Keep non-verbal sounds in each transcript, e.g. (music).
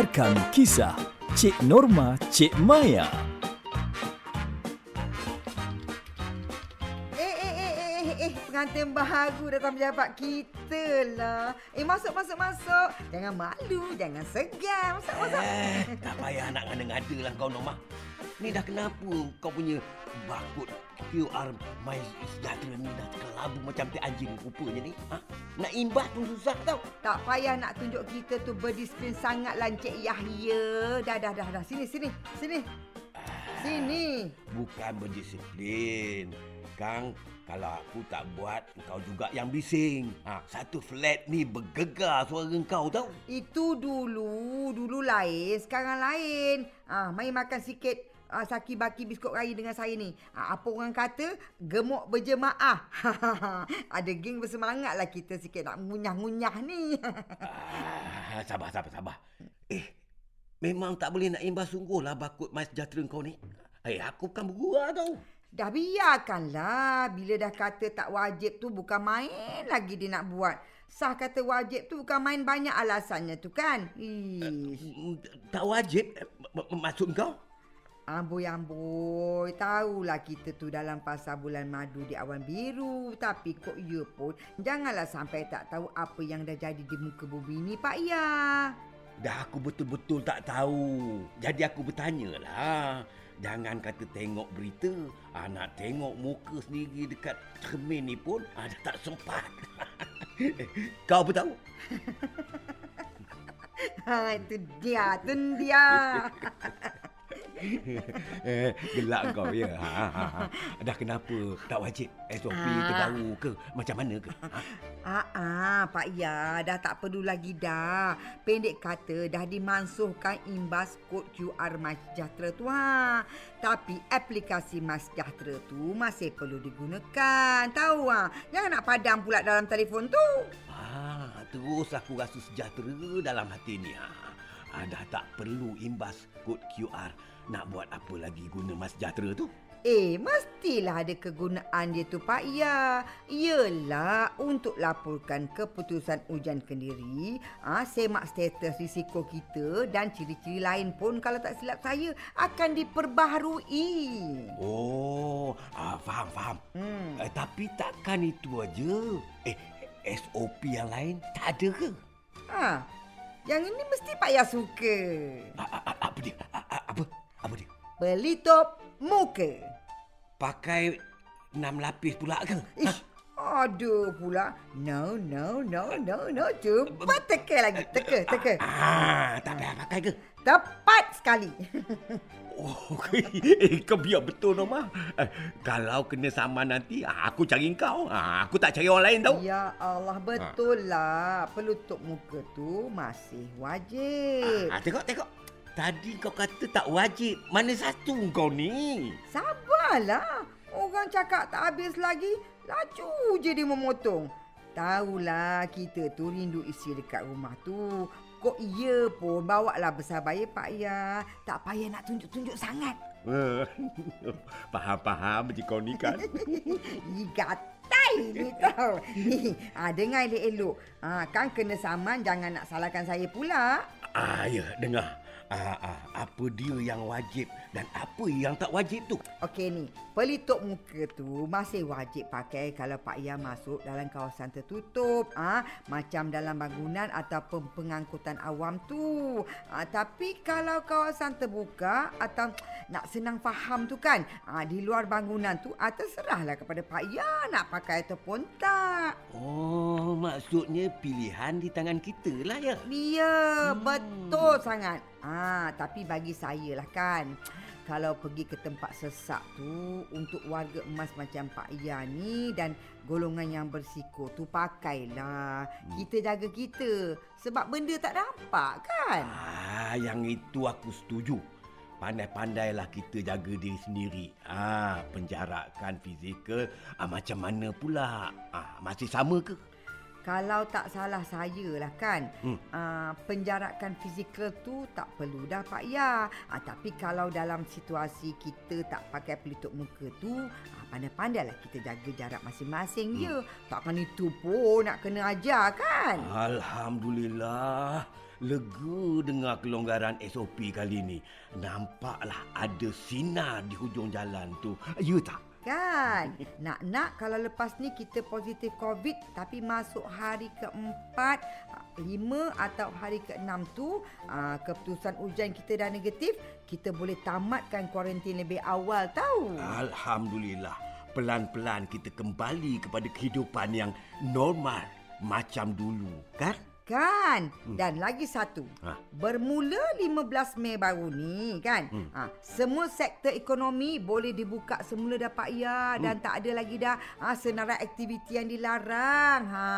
Dengarkan kisah Cik Norma Cik Maya. Pengantin baru datang pejabat kita lah. Eh, masuk, masuk, masuk. Jangan malu, jangan segan. Masuk, masuk. Eh, tak payah nak ngada-ngada lah kau Norma. Ni dah kenapa kau punya bakut QR My Sejahtera ni dah kelabu macam ti anjing rupanya ni? Ha? Nak imbas pun susah tau. Tak payah nak tunjuk kita tu berdisiplin sangat lah Encik Yahya. Dah, dah, dah, dah. Sini, sini, sini. Sini. Bukan berdisiplin. Kang, kalau aku tak buat, kau juga yang bising. Ha, satu flat ni bergegar suara kau tau. Itu dulu, dulu lain, sekarang lain. Ah, mari makan sikit ah, saki baki biskut raya dengan saya ni. Ah, apa orang kata? Gemuk berjemaah. (laughs) Ada geng bersemangat lah kita sikit nak ngunyah-ngunyah ni. (laughs) Ah, sabar, sabar, sabar. Eh, memang tak boleh nak imbas sungguh lah bakut My Sejahtera kau ni. Eh, aku bukan bergurau tau. Dah biarkanlah. Bila dah kata tak wajib tu bukan main lagi dia nak buat. Sah kata wajib tu bukan main banyak alasannya tu kan. Mm, Tak wajib eh, maksud kau? Amboi amboi, tahulah kita tu dalam pasar bulan madu di awan biru. Tapi kok ya pun, janganlah sampai tak tahu apa yang dah jadi di muka bumi ni Pak Ya. Dah aku betul-betul tak tahu. Jadi aku bertanya lah. Jangan kata tengok berita. Ah, nak tengok muka sendiri dekat cermin ni pun ah, dah tak sempat. (laughs) Kau apa tahu? Ha, (laughs) itu dia, tu dia. (laughs) eh, gelak kau ya. Ha, ha, ha. Dah kenapa? Tak wajib SOP Ah. terbaru ke? Macam mana ke? Ha? Ah, ah, Pak Ya, dah tak perlu lagi dah. Pendek kata, dah dimansuhkan imbas kod QR Mas tu ha. Tapi aplikasi Mas tu masih perlu digunakan. Tahu ha? Jangan nak padam pula dalam telefon tu. Ah, terus aku rasa sejahtera dalam hati ni. Ha. Ah, dah tak perlu imbas kod QR. Nak buat apa lagi guna Mas Sejahtera tu? Eh, mestilah ada kegunaan dia tu Pak Ya. Yelah untuk laporkan keputusan ujian kendiri, ah semak status risiko kita dan ciri-ciri lain pun kalau tak silap saya akan diperbaharui. Oh, ah, faham, faham. Hmm. Eh, tapi takkan itu aja. Eh, SOP yang lain tak ada ke? Ha, yang ini mesti Pak Ya suka. A- a- a- apa dia? Pelitup muka. Pakai enam lapis pula ke? Ish, aduh pula. No, no, no, no, no. Cepat teka lagi. Teka, teka. Ah, tak payah pakai ke? Tepat sekali. (laughs) Oh, eh, kau biar betul Norma. Eh, kalau kena saman nanti, aku cari kau. Ah, aku tak cari orang lain tau. Ya Allah, betul lah. Pelutup muka tu masih wajib. Ah, tengok, tengok. Tadi kau kata tak wajib. Mana satu kau ni? Sabarlah. Orang cakap tak habis lagi, laju je dia memotong. Tahulah kita tu rindu isi dekat rumah tu. Kok iya pun bawa lah bersabar ya Pak Ya. Tak payah nak tunjuk-tunjuk sangat. (laughs) Faham-faham je kau ni kan? (laughs) Gatai ni tau. ha, (laughs) dengar elok-elok. Ha, kan kena saman jangan nak salahkan saya pula. Ah, ya, dengar. Ah, ah, apa dia yang wajib dan apa yang tak wajib tu? Okey ni, pelitup muka tu masih wajib pakai kalau Pak Ya masuk dalam kawasan tertutup. Ah, macam dalam bangunan ataupun pengangkutan awam tu. Ah, tapi kalau kawasan terbuka atau nak senang faham tu kan, ah, di luar bangunan tu ah, terserahlah kepada Pak Ya nak pakai ataupun tak. Oh, maksudnya pilihan di tangan kita lah ya? Ya, Hmm. betul sangat. Ah, tapi bagi saya lah kan. (tsk) Kalau pergi ke tempat sesak tu untuk warga emas macam Pak Ya ni dan golongan yang bersiko tu pakailah. Kita jaga kita. Sebab benda tak nampak kan? Ah, yang itu aku setuju. Pandai-pandailah kita jaga diri sendiri. Ah, penjarakan fizikal ah, macam mana pula? Ah, masih sama ke? Kalau tak salah saya lah kan, Hmm. uh, penjarakan fizikal tu tak perlu dah Pak Ya. Uh, tapi kalau dalam situasi kita tak pakai pelitup muka tu, uh, pandai-pandailah kita jaga jarak masing-masing hmm. je. Takkan itu pun nak kena ajar kan? Alhamdulillah. lega dengar kelonggaran SOP kali ni. Nampaklah ada sinar di hujung jalan tu. Ya tak? Kan? Nak-nak kalau lepas ni kita positif COVID tapi masuk hari keempat, lima atau hari keenam tu, ah, keputusan ujian kita dah negatif, kita boleh tamatkan kuarantin lebih awal tahu. Alhamdulillah. Pelan-pelan kita kembali kepada kehidupan yang normal macam dulu, kan? Kan? Dan lagi satu. Ha. Bermula 15 Mei baru ni kan. Hmm. Ha, semua sektor ekonomi boleh dibuka semula dah Pak Ya dan tak ada lagi dah ha, senarai aktiviti yang dilarang. Ha.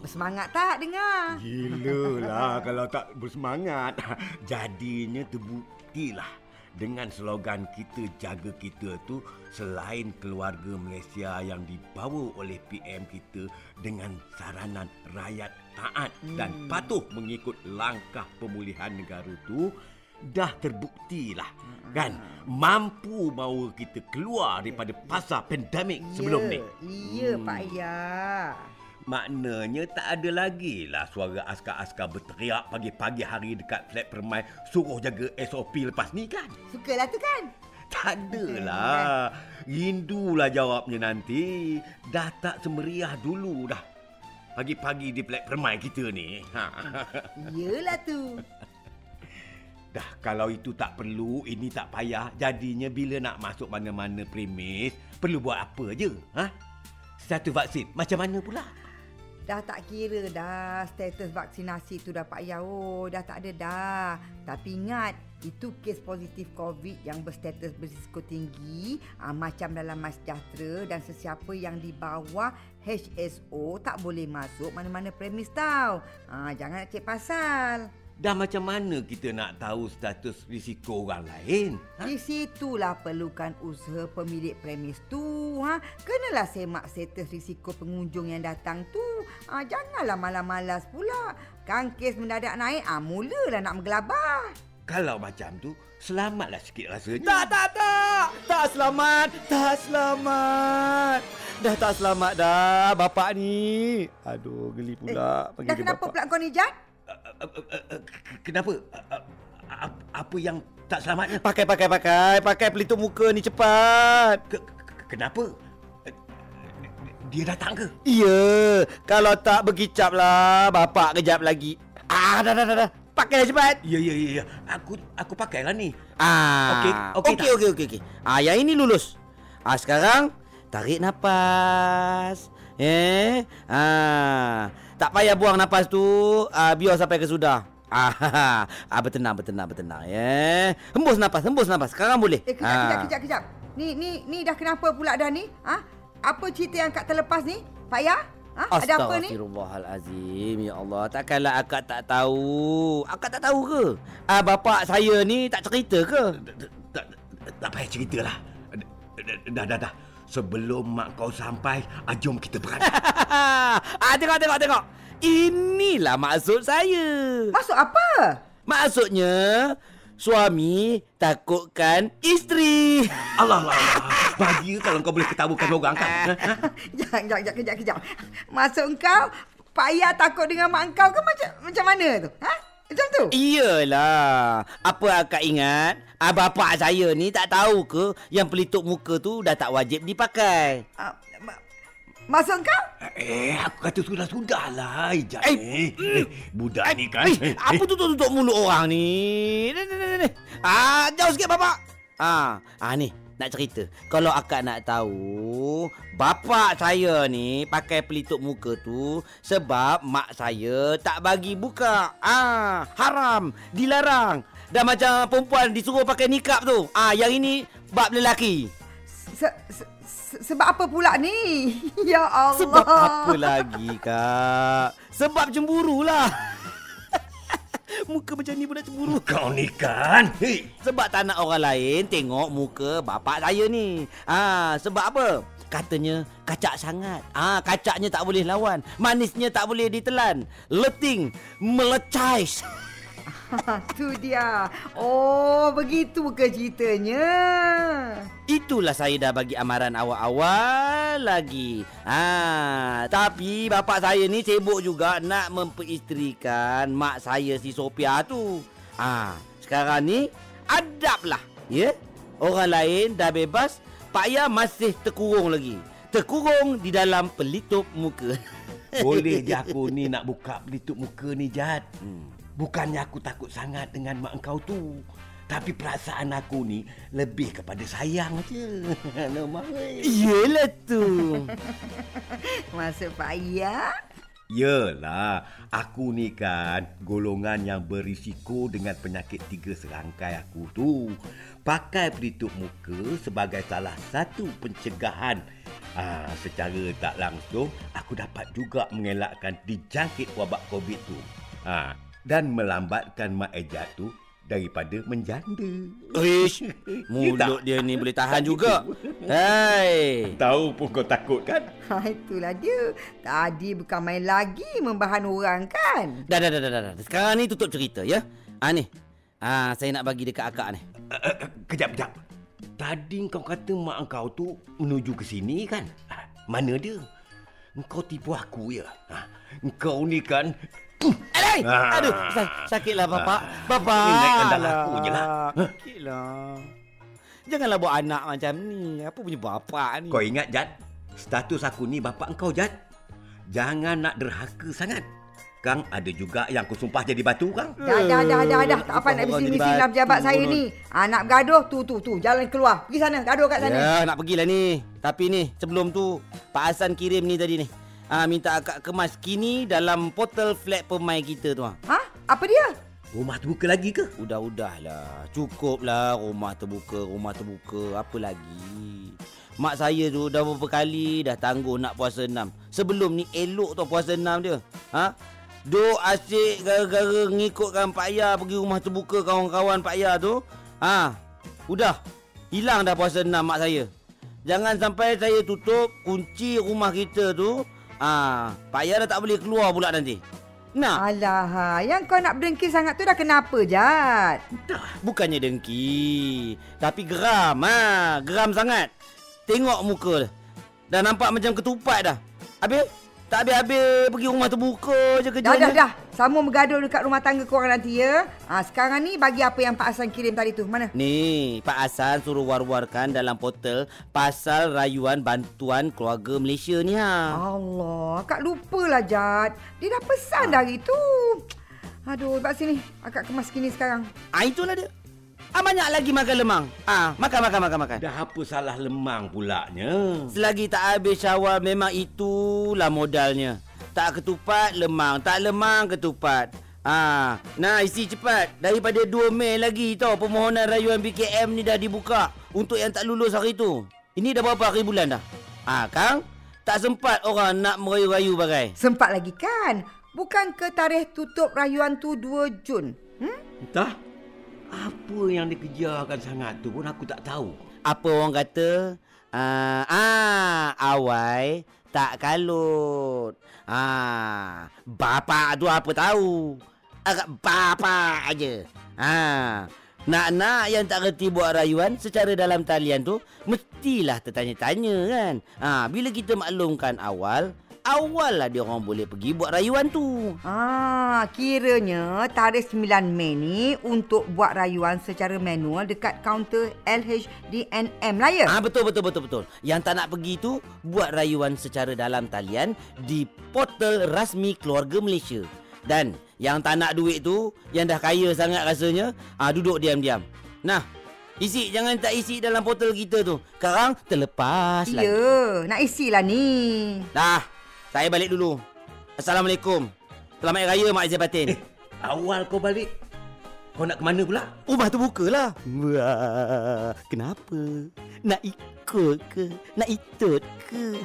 Bersemangat tak dengar? Gila lah kalau tak bersemangat. (laughs) Jadinya terbuktilah dengan slogan kita jaga kita tu selain keluarga Malaysia yang dibawa oleh PM kita dengan saranan rakyat taat hmm. dan patuh mengikut langkah pemulihan negara tu dah terbuktilah hmm. kan mampu bawa kita keluar daripada pasar pandemik sebelum ya, ni. Ya, Pak Ya. Maknanya tak ada lagi lah suara askar-askar berteriak pagi-pagi hari dekat flat permai suruh jaga SOP lepas ni kan? Sukalah tu kan? Tak adalah. Rindulah jawabnya nanti. Dah tak semeriah dulu dah. Pagi-pagi di flat permai kita ni. Ha. (laughs) Yelah tu. Dah kalau itu tak perlu, ini tak payah. Jadinya bila nak masuk mana-mana premis, perlu buat apa je? Ha? Satu vaksin, macam mana pula? Dah tak kira dah status vaksinasi tu dah Pak Yao. Dah tak ada dah. Tapi ingat, itu kes positif COVID yang berstatus berisiko tinggi aa, macam dalam Mas dan sesiapa yang di bawah HSO tak boleh masuk mana-mana premis tau. Aa, jangan nak cek pasal. Dah macam mana kita nak tahu status risiko orang lain? Ha? Di situlah perlukan usaha pemilik premis tu. Ha? Kenalah semak status risiko pengunjung yang datang tu. Ha, janganlah malas-malas pula. Kan kes mendadak naik, ah ha, mulalah nak menggelabah. Kalau macam tu, selamatlah sikit rasanya. Tak, tak, tak. Tak selamat. Tak selamat. Dah tak selamat dah bapak ni. Aduh, geli pula. Eh, dah kenapa pula kau ni, Jad? Kenapa? Apa yang tak selamatnya? Pakai, pakai, pakai. Pakai pelitup muka ni cepat. Ke- ke- Kenapa? Dia datang ke? Ya, kalau tak berkicap lah bapak kejap lagi. Ah, dah, dah, dah, dah. Pakai cepat. Ya, ya, ya. ya. Aku aku pakailah ni. Ah, Okey, okey okey, okey, okey, okey. Ah, yang ini lulus. Ah, sekarang tarik nafas. Eh, ah, tak payah buang nafas tu, ah, biar sampai ke sudah. Ah, ah, bertenang, bertenang, bertenang. Ya, hembus nafas, hembus nafas. Sekarang boleh. Eh, kejap, Ah. kejap, kejap, kejap. Ni, ni, ni dah kenapa pula dah ni? Ha? Apa cerita yang Kak terlepas ni? Pak Ya? Ha? Ada apa ni? Astaghfirullahalazim. Ya Allah, takkanlah akak tak tahu. Akak tak tahu ke? Ah, bapak saya ni tak cerita ke? Tak tak payah ceritalah. Dah, dah, dah. Sebelum mak kau sampai, ah, jom kita beranak. (laughs) ah, tengok, tengok, tengok. Inilah maksud saya. Masuk apa? Maksudnya, suami takutkan isteri. Allah Allah. Allah. Bahagia kalau kau boleh ketawakan orang kan. Ha? Jangan, jangan, jangan, kejap, kejap. Maksud engkau, Pak Ya takut dengan mak engkau ke macam macam mana tu? Ha? Macam tu? Iyalah. Apa akak ingat? Ah, bapak saya ni tak tahu ke yang pelitup muka tu dah tak wajib dipakai. Uh, ma- maksud engkau? Eh, aku kata sudah-sudahlah, Ijat Eh, ni. Eh, budak ni kan. Eh, apa tutup-tutup mulut orang ni? Ni, ni, ni, ni. Ah, jauh sikit bapak. Ah, ah ni nak cerita. Kalau akak nak tahu, bapak saya ni pakai pelitup muka tu sebab mak saya tak bagi buka. Ah, haram, dilarang. Dah macam perempuan disuruh pakai nikap tu. Ah, yang ini bab lelaki. Se- se- se- sebab apa pula ni? (laughs) ya Allah. Sebab apa lagi, Kak? Sebab cemburu lah. Muka macam ni pun cemburu. Kau ni kan. Hei. Sebab tak nak orang lain tengok muka bapak saya ni. Ah, sebab apa? Katanya kacak sangat. Ah, kacaknya tak boleh lawan. Manisnya tak boleh ditelan. Leting, melecais. (laughs) Ha, (laughs) tu dia. Oh, begitu ke ceritanya? Itulah saya dah bagi amaran awal-awal lagi. Ha, tapi bapak saya ni sibuk juga nak memperisterikan mak saya si Sophia tu. Ha, sekarang ni adablah, ya? Orang lain dah bebas, Pak Ya masih terkurung lagi. Terkurung di dalam pelitup muka. Boleh je (laughs) aku ni nak buka pelitup muka ni, Jad. Hmm. Bukannya aku takut sangat dengan mak engkau tu. Tapi perasaan aku ni lebih kepada sayang je. Lemah. (laughs) Iyalah tu. Maksud Pak Ya? Yelah, aku ni kan golongan yang berisiko dengan penyakit tiga serangkai aku tu. Pakai pelitup muka sebagai salah satu pencegahan. Ah, secara tak langsung, aku dapat juga mengelakkan dijangkit wabak COVID tu. Ah, dan melambatkan Mak Ejat tu daripada menjanda. Ish, (laughs) mulut dia ni boleh tahan juga. Hai. Tahu pun kau takut kan? (laughs) Ha, itulah dia. Tadi bukan main lagi membahan orang kan? Dah, dah, dah, dah, dah. Sekarang ni tutup cerita, ya? Ah ni. Ah, saya nak bagi dekat akak ni. Uh, (coughs) uh, kejap, kejap. Tadi kau kata mak engkau tu menuju ke sini kan? Ah, Mana dia? Engkau tipu aku ya? Ha, engkau ni kan... Alai! Ah. Aduh, sa- sakitlah bapak. Bapak. Ingatkan dalam aku je lah. Sakitlah. Janganlah buat anak macam ni. Apa punya bapak ni? Kau ingat, Jad? Status aku ni bapak engkau, Jad. Jangan nak derhaka sangat. Kang ada juga yang aku sumpah jadi batu, Kang. Dah, dah, dah, dah, dah. Tak apa nak Orang jadi bising-bising dalam pejabat batu saya ni. Ha, nak bergaduh, tu, tu, tu. Jalan keluar. Pergi sana, gaduh kat sana. Ya, nak pergilah ni. Tapi ni, sebelum tu, Pak Hasan kirim ni tadi ni. Ah, minta akak kemas kini dalam portal flat pemain kita tu. ah. Ha? Apa dia? Rumah terbuka lagi ke? Udah-udahlah. Cukuplah rumah terbuka, rumah terbuka. Apa lagi? Mak saya tu dah beberapa kali dah tangguh nak puasa enam. Sebelum ni elok tau puasa enam dia. Ha? Duk asyik gara-gara ngikutkan Pak Ya pergi rumah terbuka kawan-kawan Pak Ya tu. Ha? Udah. Hilang dah puasa enam mak saya. Jangan sampai saya tutup kunci rumah kita tu. Ah, Pak Ya dah tak boleh keluar pula nanti. Nah, Alah, ha. yang kau nak berdengki sangat tu dah kenapa, Jad? Bukannya dengki Tapi geram ha. Geram sangat Tengok muka dia Dah nampak macam ketupat dah Habis Tak habis-habis Pergi rumah terbuka je kerja Dah, dah, dah. Sama bergaduh dekat rumah tangga korang nanti, ya. Ha, sekarang ni bagi apa yang Pak Hasan kirim tadi tu. Mana? Ni Pak Hasan suruh war-warkan dalam portal Pasal rayuan bantuan keluarga Malaysia ni ha. Allah, akak lupalah, Jad. Dia dah pesan dah hari tu. Aduh, kat sini. Akak kemas kini sekarang. Ah itulah dia Ah banyak lagi makan lemang Ah makan makan makan makan Dah apa salah lemang pulaknya? Selagi tak habis syawal memang itulah modalnya. Tak ketupat, lemang. Tak lemang, ketupat. Ah, nah isi cepat. Daripada 2 Mei lagi tau permohonan rayuan BKM ni dah dibuka untuk yang tak lulus hari tu. Ini dah berapa hari bulan dah? Ah, Kang, tak sempat orang nak merayu-rayu bagai. Sempat lagi kan? Bukan ke tarikh tutup rayuan tu 2 Jun? Hmm? Entah. Apa yang dikejarkan sangat tu pun aku tak tahu. Apa orang kata? Ah, ah awai tak kalut. Ah, bapak tu apa tahu? Agak bapak aja. Ah, nak-nak yang tak reti buat rayuan secara dalam talian tu mestilah tertanya-tanya kan. Ah, bila kita maklumkan awal, awal lah dia orang boleh pergi buat rayuan tu. Ah, kiranya tarikh 9 Mei ni untuk buat rayuan secara manual dekat kaunter LHDNM lah ya? Ah betul betul betul betul. Yang tak nak pergi tu buat rayuan secara dalam talian di portal rasmi keluarga Malaysia. Dan yang tak nak duit tu, yang dah kaya sangat rasanya, ah duduk diam-diam. Nah, isi jangan tak isi dalam portal kita tu. Sekarang terlepas lagi. Ya, nak isilah ni. Dah, saya balik dulu. Assalamualaikum. Selamat Hari Raya Mak Aizah Batin. Eh, awal kau balik. Kau nak ke mana pula? Rumah tu buka lah. Wah, kenapa? Nak ikut ke? Nak itut ke?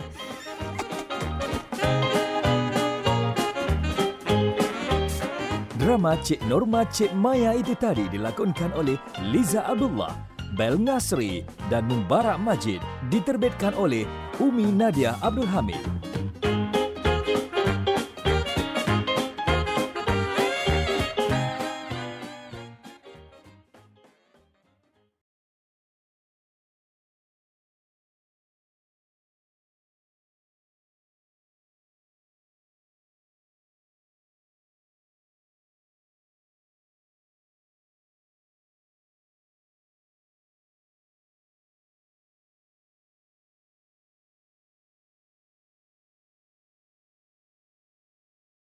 Drama Cik Norma Cik Maya itu tadi dilakonkan oleh Liza Abdullah, Bel Ngasri dan Mubarak Majid. Diterbitkan oleh Umi Nadia Abdul Hamid.